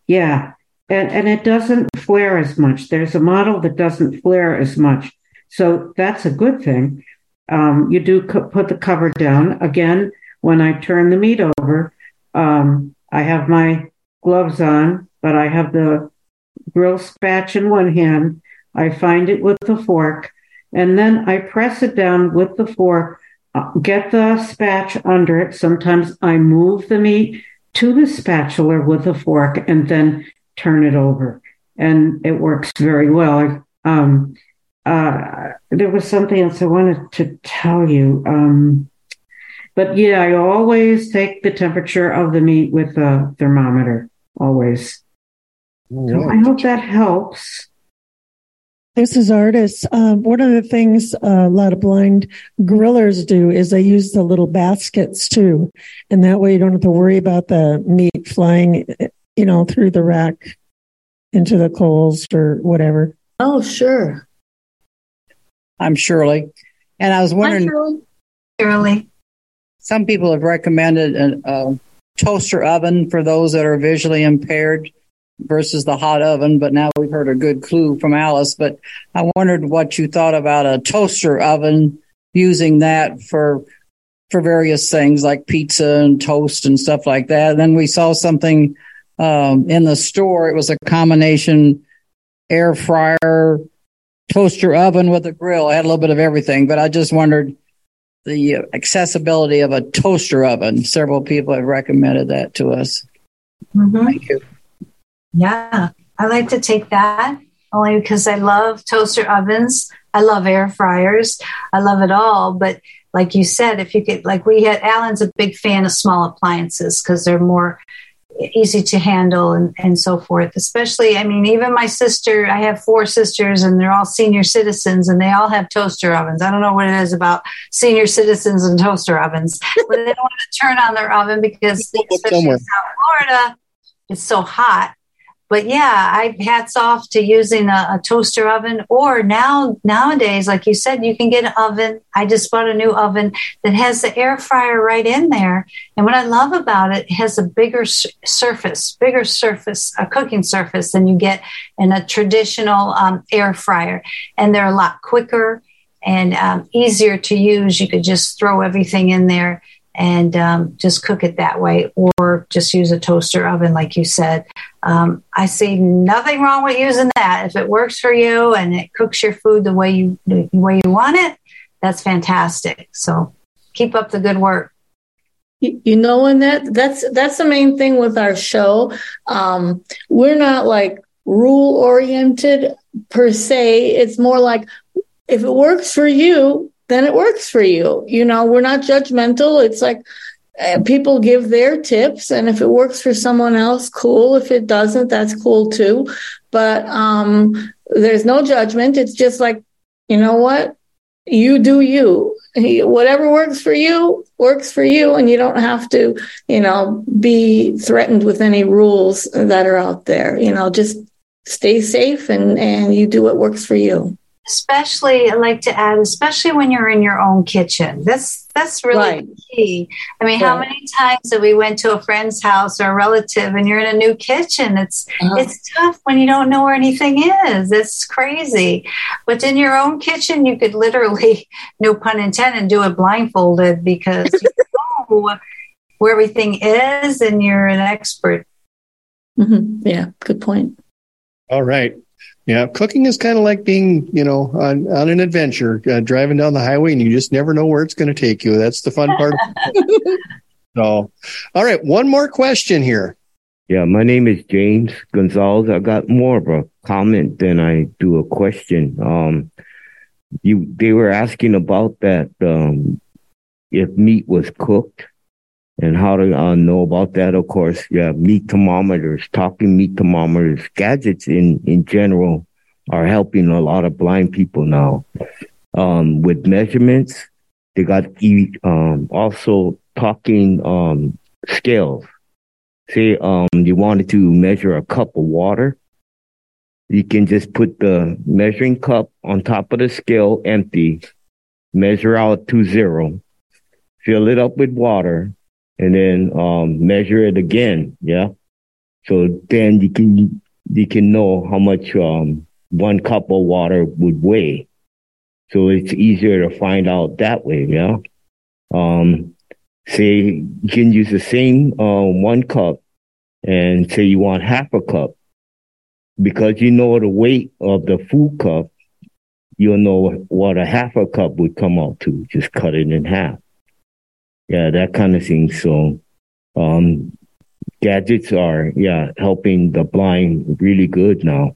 Speaker 12: yeah. And, and it doesn't flare as much. There's a model that doesn't flare as much. So that's a good thing. Um, you do co- put the cover down. Again, when I turn the meat over, um, I have my gloves on, but I have the grill spatch in one hand. I find it with the fork, and then I press it down with the fork, uh, get the spatch under it. Sometimes I move the meat to the spatula with a fork and then turn it over. And it works very well. Um, uh, there was something else I wanted to tell you. Um, but yeah, I always take the temperature of the meat with a thermometer, always. So I hope that helps.
Speaker 13: This is artists. Um, one of the things uh, a lot of blind grillers do is they use the little baskets too, and that way you don't have to worry about the meat flying, you know, through the rack into the coals or whatever.
Speaker 3: Oh, sure.
Speaker 14: I'm Shirley, and I was wondering.
Speaker 3: Shirley.
Speaker 4: Shirley.
Speaker 14: Some people have recommended a, a toaster oven for those that are visually impaired versus the hot oven, but now we've heard a good clue from Alice. But I wondered what you thought about a toaster oven using that for for various things like pizza and toast and stuff like that. And then we saw something um, in the store. It was a combination air fryer, toaster oven with a grill. It had a little bit of everything, but I just wondered the accessibility of a toaster oven. Several people have recommended that to us.
Speaker 4: Mm-hmm.
Speaker 14: Thank you.
Speaker 4: Yeah, I like to take that only because I love toaster ovens. I love air fryers. I love it all. But like you said, if you could, like we had, Allen's a big fan of small appliances because they're more easy to handle and, and so forth. Especially, I mean, even my sister, I have four sisters and they're all senior citizens and they all have toaster ovens. I don't know what it is about senior citizens and toaster ovens, but they don't want to turn on their oven because, especially in South Florida, it's so hot but yeah, I hats off to using a, a, toaster oven. Or now nowadays, like you said, you can get an oven. I just bought a new oven that has the air fryer right in there. And what I love about it, it has a bigger surface, bigger surface, a cooking surface than you get in a traditional um, air fryer, and they're a lot quicker and um, easier to use. You could just throw everything in there and um, just cook it that way, or just use a toaster oven, like you said. Um, I see nothing wrong with using that. If it works for you and it cooks your food the way you the way you want it, that's fantastic. So keep up the good work.
Speaker 3: You know, and that that's that's the main thing with our show. Um, we're not like rule oriented per se. It's more like if it works for you, then it works for you. You know, we're not judgmental. It's like uh, people give their tips and if it works for someone else cool. If it doesn't that's cool too. But um there's no judgment. It's just like you know what? You do you. Whatever works for you works for you and you don't have to you know be threatened with any rules that are out there. You know just stay safe and and you do what works for you
Speaker 4: especially I like to add, especially when you're in your own kitchen. That's that's really right. key. I mean, how many times that we went to a friend's house or a relative and you're in a new kitchen? It's uh-huh. it's tough when you don't know where anything is. It's crazy. But in your own kitchen, you could literally, no pun intended, do it blindfolded because you know where everything is and you're an expert.
Speaker 3: Mm-hmm. Yeah, good point.
Speaker 2: All right. Yeah, cooking is kind of like being, you know, on, on an adventure, uh, driving down the highway, and you just never know where it's going to take you. That's the fun part. so, all right, one more question here.
Speaker 15: Yeah, my name is James Gonzalez. I got more of a comment than I do a question. Um, you they were asking about that um, if meat was cooked and how to uh, know about that. Of course, yeah, meat thermometers, talking meat thermometers, gadgets in, in general are helping a lot of blind people now. Um, with measurements, they got um, also talking um, scales. Say um, you wanted to measure a cup of water, you can just put the measuring cup on top of the scale empty, measure out to zero, fill it up with water, and then um, measure it again. Yeah. So then you can you can know how much um, one cup of water would weigh. So it's easier to find out that way. Yeah. Um, say you can use the same uh, one cup and say you want half a cup because you know the weight of the food cup you'll know what a half a cup would come out to just cut it in half yeah that kind of thing so um gadgets are yeah helping the blind really good now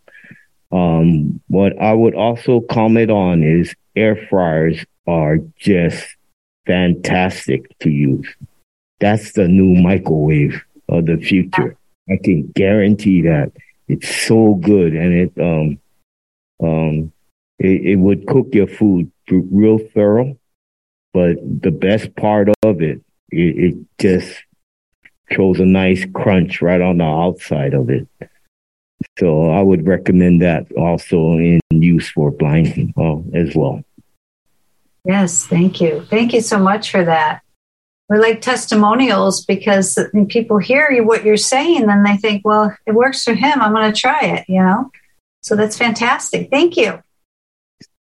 Speaker 15: um what i would also comment on is air fryers are just fantastic to use. That's the new microwave of the future. I can guarantee that it's so good and it um um it, it would cook your food real thorough. But the best part of it, it, it just shows a nice crunch right on the outside of it. So I would recommend that also in use for blind uh, as well.
Speaker 4: Yes, thank you. Thank you so much for that. We like testimonials because people hear what you're saying, and they think, well, it works for him. I'm going to try it, you know? So that's fantastic. Thank you.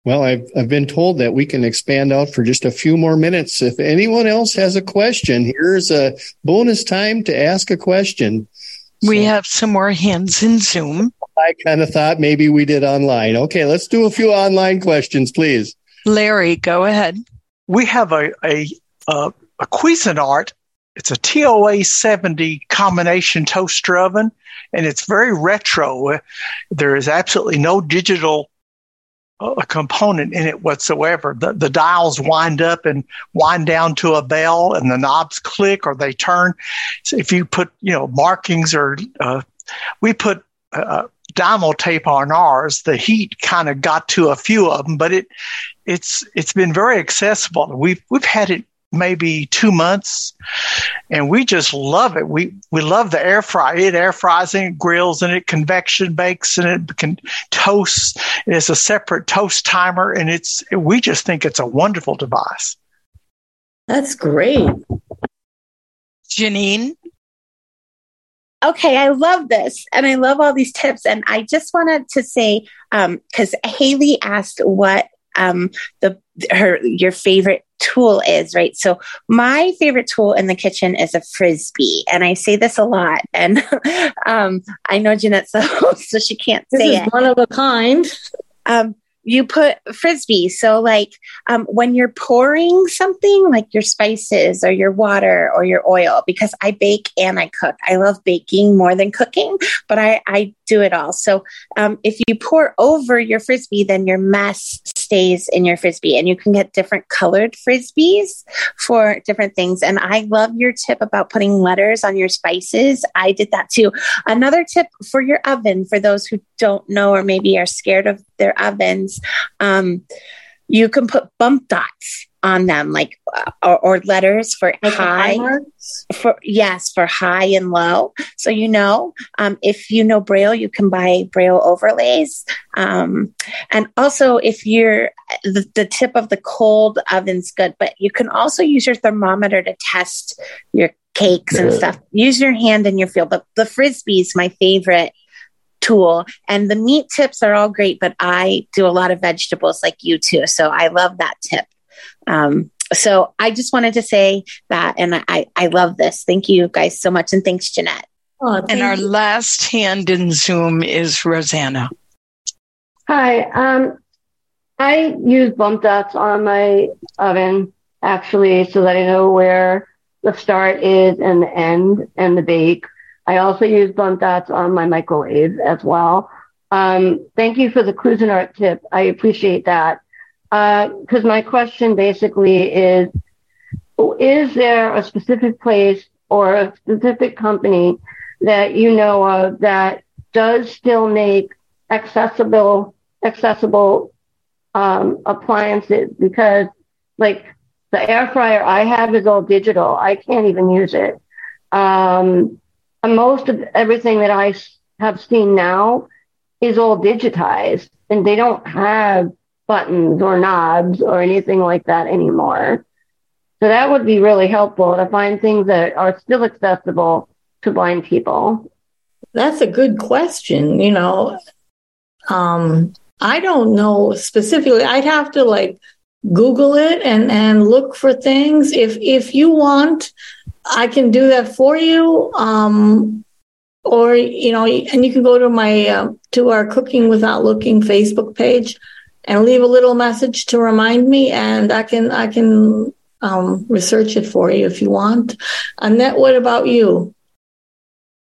Speaker 2: Well, I've, I've been told that we can expand out for just a few more minutes. If anyone else has a question, here's a bonus time to ask a question.
Speaker 5: We have some more hands in Zoom.
Speaker 2: I kind of thought maybe we did online. Okay, let's do a few online questions, please.
Speaker 5: Larry, go ahead.
Speaker 16: We have a a a, a Cuisinart. It's a TOA 70 combination toaster oven, and it's very retro. There is absolutely no digital uh, component in it whatsoever. The, the dials wind up and wind down to a bell, and the knobs click or they turn. So if you put, you know, markings or uh, we put uh, Dymo tape on ours, the heat kind of got to a few of them, but it it's it's been very accessible. We've we've had it maybe two months, and we just love it. We we love the air fry. It air fries and it grills and it convection bakes and it can toast. It's a separate toast timer, and it's we just think it's a wonderful device.
Speaker 3: That's great,
Speaker 5: Janine.
Speaker 7: Okay, I love this and I love all these tips. And I just wanted to say, because um, Haley asked what um, the her your favorite tool is, right? So my favorite tool in the kitchen is a frisbee, and I say this a lot. And um, I know Jeanette's the host, so she can't
Speaker 3: this
Speaker 7: say
Speaker 3: is
Speaker 7: it.
Speaker 3: One of a kind.
Speaker 7: Um, you put frisbee. So, like um, when you're pouring something, like your spices or your water or your oil, because I bake and I cook. I love baking more than cooking, but I, I do it all. So, um, if you pour over your frisbee, then your mess stays in your frisbee, and you can get different colored frisbees for different things. And I love your tip about putting letters on your spices. I did that too. Another tip for your oven for those who don't know or maybe are scared of their ovens, um, you can put bump dots on them, like uh, or, or, letters for
Speaker 3: like
Speaker 7: high, for yes, for high and low. So you know, um, if you know Braille, you can buy Braille overlays. Um, and also, if you're the, the tip of the cold oven's good, but you can also use your thermometer to test your cakes and stuff. Use your hand and your feel. But the frisbee is my favorite tool. And the meat tips are all great, but I do a lot of vegetables like you too. So I love that tip. Um, so I just wanted to say that, and I, I love this. Thank you guys so much. And thanks, Jeanette.
Speaker 5: Oh, and our you. last hand in Zoom is Rosanna.
Speaker 6: Hi. Um, I use bump dots on my oven actually so that I know where the start is and the end and the bake. I also use bump dots on my microwave as well. Um, thank you for the Cuisinart tip. I appreciate that. Because uh, my question basically is, is there a specific place or a specific company that you know of that does still make accessible, accessible um, appliances? Because like the air fryer I have is all digital. I can't even use it. Um, most of everything that I have seen now is all digitized and they don't have buttons or knobs or anything like that anymore. So that would be really helpful to find things that are still accessible to blind people.
Speaker 3: That's a good question. You know, um, I don't know specifically. I'd have to like Google it and and look for things. If if you want, I can do that for you. Um, or you know, and you can go to my uh, to our Cooking Without Looking Facebook page and leave a little message to remind me, and I can I can um, research it for you if you want. Annette, what about you?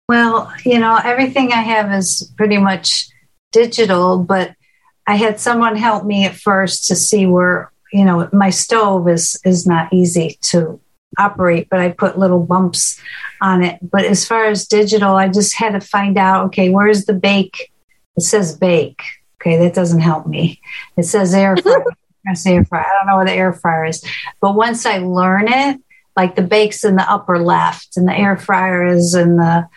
Speaker 4: Well, you know, everything I have is pretty much digital, but I had someone help me at first to see where, you know, my stove is is not easy to operate, but I put little bumps on it. But as far as digital, I just had to find out, okay, where's the bake? It says bake. Okay, that doesn't help me. It says air fryer. press air fryer. I don't know where the air fryer is. But once I learn it, like the bake's in the upper left and the air fryer is in the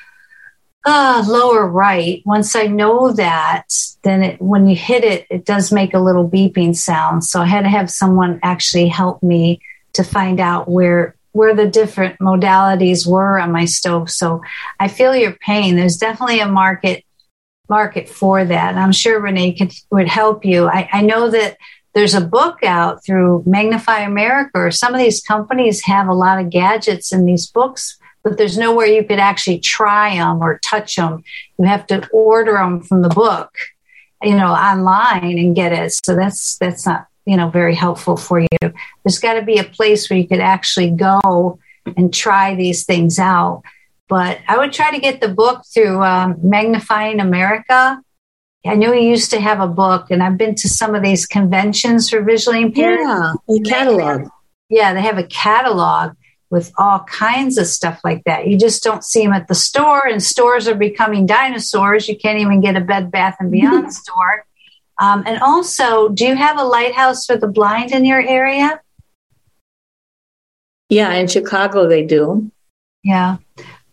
Speaker 4: uh, lower right. Once I know that, then it, when you hit it, it does make a little beeping sound. So I had to have someone actually help me to find out where where the different modalities were on my stove. So I feel your pain. There's definitely a market market for that. And I'm sure Renee could would help you. I, I know that there's a book out through Magnify America, or some of these companies have a lot of gadgets in these books, but there's nowhere you could actually try them or touch them. You have to order them from the book, you know, online and get it. So that's that's not you know very helpful for you. There's got to be a place where you could actually go and try these things out. But I would try to get the book through um, Magnifying America I know you used to have a book, and I've been to some of these conventions for visually impaired.
Speaker 3: Yeah, a catalog.
Speaker 4: Yeah, they have a catalog with all kinds of stuff like that. You just don't see them at the store, and stores are becoming dinosaurs. You can't even get a Bed Bath and Beyond store. Um, and also, do you have a lighthouse for the blind in your area?
Speaker 3: Yeah, in Chicago they do.
Speaker 4: Yeah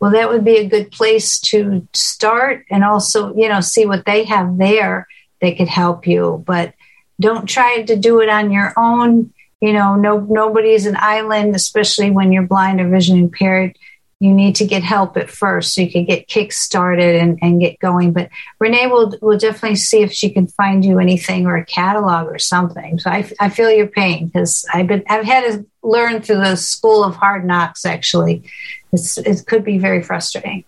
Speaker 4: well, that would be a good place to start and also, you know, see what they have there that could help you. But don't try to do it on your own. You know, no nobody's an island, especially when you're blind or vision impaired you need to get help at first so you can get kick started and, and get going. But Renee will will definitely see if she can find you anything or a catalog or something. So I, I feel your pain because I've been I've had to learn through the school of hard knocks. Actually, it's, it could be very frustrating,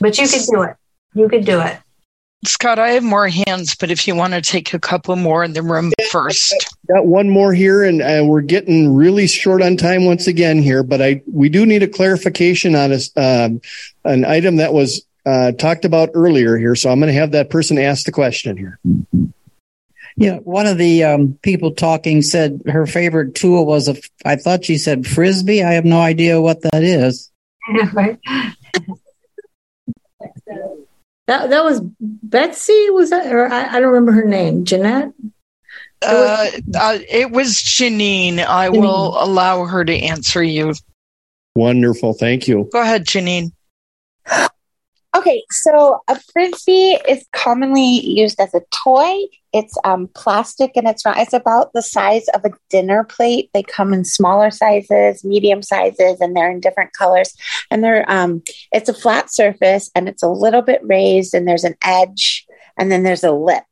Speaker 4: but you could do it. You could do it.
Speaker 5: Scott, I have more hands, but if you want to take a couple more in the room first.
Speaker 2: Got one more here, and uh, we're getting really short on time once again here. But I we do need a clarification on a, um, an item that was uh, talked about earlier here. So I'm going to have that person ask the question here.
Speaker 14: Yeah, one of the um, people talking said her favorite tool was a. I thought she said frisbee. I have no idea what that is.
Speaker 3: That that was Betsy. Was that? Or I, I don't remember her name. Jeanette.
Speaker 5: Uh, uh, it was Janine. I Janine. will allow her to answer you.
Speaker 2: Wonderful. Thank you.
Speaker 5: Go ahead, Janine.
Speaker 7: Okay, so a frisbee is commonly used as a toy. It's um, plastic and it's it's about the size of a dinner plate. They come in smaller sizes, medium sizes, and they're in different colors. And they're um, it's a flat surface and it's a little bit raised, and there's an edge, and then there's a lip.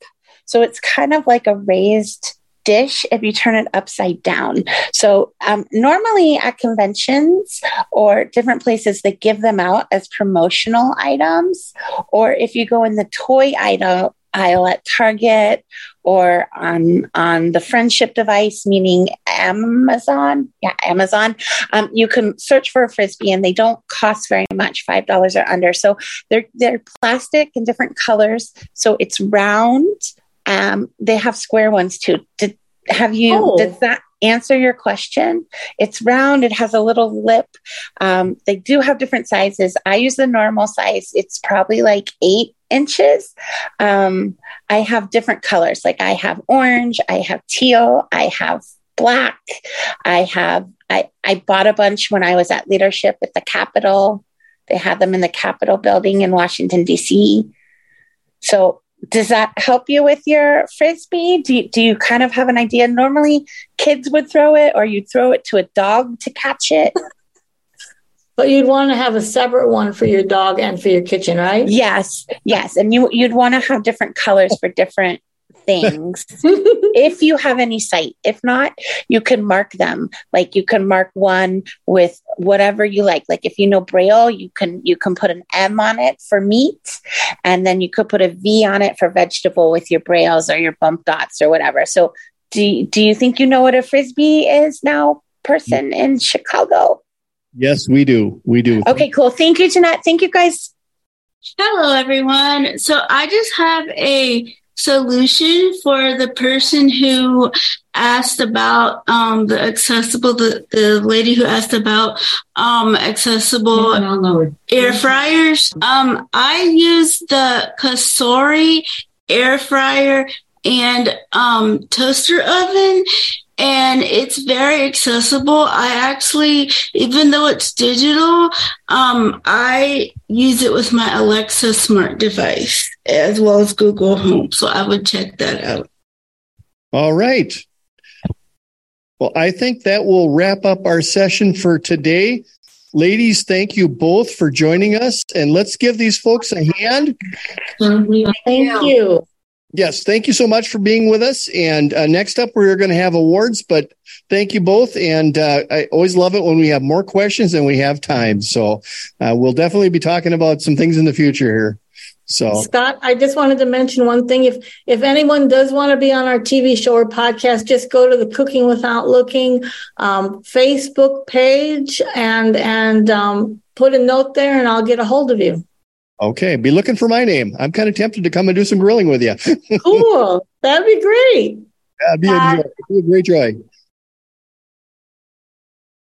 Speaker 7: So it's kind of like a raised dish if you turn it upside down. So, um, normally at conventions or different places, they give them out as promotional items. Or if you go in the toy aisle, aisle at Target or on on the friendship device, meaning Amazon. Yeah, Amazon. Um, you can search for a frisbee, and they don't cost very much, five dollars or under. So they're they're plastic in different colors. So it's round um, they have square ones too. Did have you? Oh. Does that answer your question? It's round. It has a little lip. Um, they do have different sizes. I use the normal size. It's probably like eight inches. Um, I have different colors. Like I have orange. I have teal. I have black. I have. I I bought a bunch when I was at leadership at the Capitol. They had them in the Capitol building in Washington D.C. So does that help you with your frisbee? Do you, do you kind of have an idea? Normally, kids would throw it, or you'd throw it to a dog to catch it.
Speaker 3: But you'd want to have a separate one for your dog and for your kitchen, right?
Speaker 7: Yes, yes, and you you'd want to have different colors for different things if you have any sight. If not, you can mark them. Like you can mark one with whatever you like. Like if you know braille, you can you can put an M on it for meat and then you could put a V on it for vegetable with your brailles or your bump dots or whatever. So do do you think you know what a frisbee is now, person in Chicago?
Speaker 2: Yes, we do. We do.
Speaker 7: Okay, cool. Thank you, Jeanette. Thank you guys.
Speaker 17: Hello, everyone. So I just have a solution for the person who asked about um, the accessible, the, the lady who asked about um, accessible air fryers. Um, I use the Cosori air fryer and um, toaster oven and it's very accessible. I actually, even though it's digital, um, I use it with my Alexa smart device as well as Google Home. So I would check that out.
Speaker 2: All right. Well, I think that will wrap up our session for today. Ladies, thank you both for joining us. And let's give these folks a hand.
Speaker 3: Thank you.
Speaker 2: Yes, thank you so much for being with us. And uh, next up, we're going to have awards, but thank you both. And uh, I always love it when we have more questions than we have time. So uh, we'll definitely be talking about some things in the future here. So
Speaker 3: Scott, I just wanted to mention one thing. If if anyone does want to be on our TV show or podcast, just go to the Cooking Without Looking um, Facebook page and and um, put a note there, and I'll get a hold of you.
Speaker 2: Okay, be looking for my name. I'm kind of tempted to come and do some grilling with you.
Speaker 3: cool. That'd be great.
Speaker 2: That'd be a, be a great joy.